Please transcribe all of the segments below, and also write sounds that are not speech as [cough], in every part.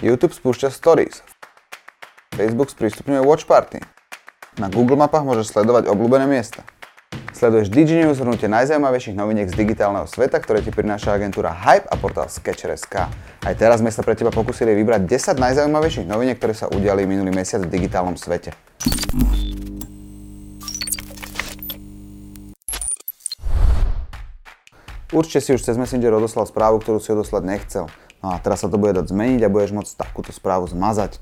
YouTube spúšťa Stories. Facebook sprístupňuje Watch Party. Na Google mapách môžeš sledovať obľúbené miesta. Sleduješ DigiNews, zhrnutie najzaujímavejších noviniek z digitálneho sveta, ktoré ti prináša agentúra Hype a portál Sketcher.sk. Aj teraz sme sa pre teba pokúsili vybrať 10 najzaujímavejších noviniek, ktoré sa udiali minulý mesiac v digitálnom svete. Určite si už cez Messenger odoslal správu, ktorú si odoslať nechcel. No a teraz sa to bude dať zmeniť a budeš môcť takúto správu zmazať.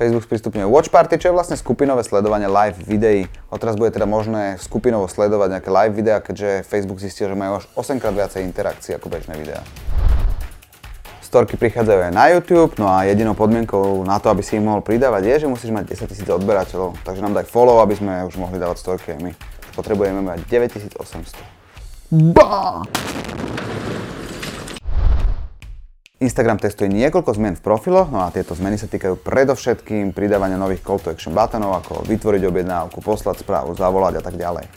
Facebook sprístupňuje Watch Party, čo je vlastne skupinové sledovanie live videí. Odteraz bude teda možné skupinovo sledovať nejaké live videá, keďže Facebook zistil, že majú až 8 krát viacej interakcií ako bežné videá. Storky prichádzajú aj na YouTube, no a jedinou podmienkou na to, aby si ich mohol pridávať, je, že musíš mať 10 000 odberateľov. Takže nám daj follow, aby sme už mohli dávať storky aj my. Potrebujeme mať 9800. Bá! Instagram testuje niekoľko zmien v profiloch, no a tieto zmeny sa týkajú predovšetkým pridávania nových call to action buttonov, ako vytvoriť objednávku, poslať správu, zavolať a tak ďalej.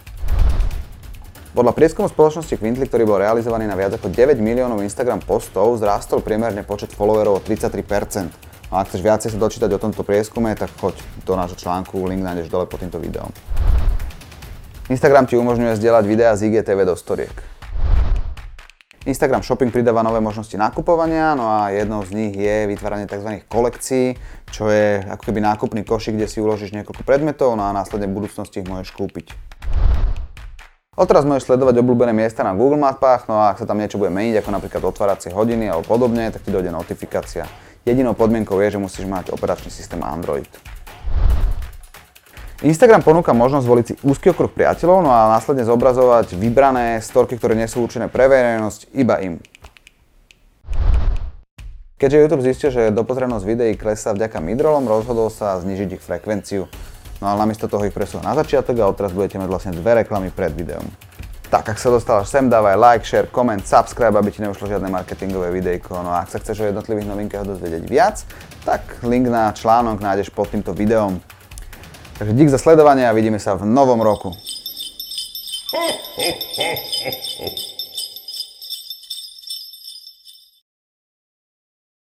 Podľa prieskumu spoločnosti Quintly, ktorý bol realizovaný na viac ako 9 miliónov Instagram postov, zrástol priemerne počet followerov o 33%. No a ak chceš viacej sa dočítať o tomto prieskume, tak choď do nášho článku, link nájdeš dole pod týmto videom. Instagram ti umožňuje zdieľať videá z IGTV do storiek. Instagram Shopping pridáva nové možnosti nakupovania, no a jednou z nich je vytváranie tzv. kolekcií, čo je ako keby nákupný košík, kde si uložíš niekoľko predmetov, no a následne v budúcnosti ich môžeš kúpiť. Odteraz môžeš sledovať obľúbené miesta na Google mapách, no a ak sa tam niečo bude meniť, ako napríklad otváracie hodiny alebo podobne, tak ti dojde notifikácia. Jedinou podmienkou je, že musíš mať operačný systém Android. Instagram ponúka možnosť zvoliť si úzky okruh priateľov, no a následne zobrazovať vybrané storky, ktoré nie sú určené pre verejnosť, iba im. Keďže YouTube zistil, že dopozrenosť videí klesá vďaka midrolom, rozhodol sa znižiť ich frekvenciu. No ale namiesto toho ich presúva na začiatok a odteraz budete mať vlastne dve reklamy pred videom. Tak, ak sa dostal sem, dávaj like, share, comment, subscribe, aby ti neušlo žiadne marketingové videjko. No a ak sa chceš o jednotlivých novinkách dozvedieť viac, tak link na článok nájdeš pod týmto videom. Takže dík za sledovanie a vidíme sa v novom roku. [laughs]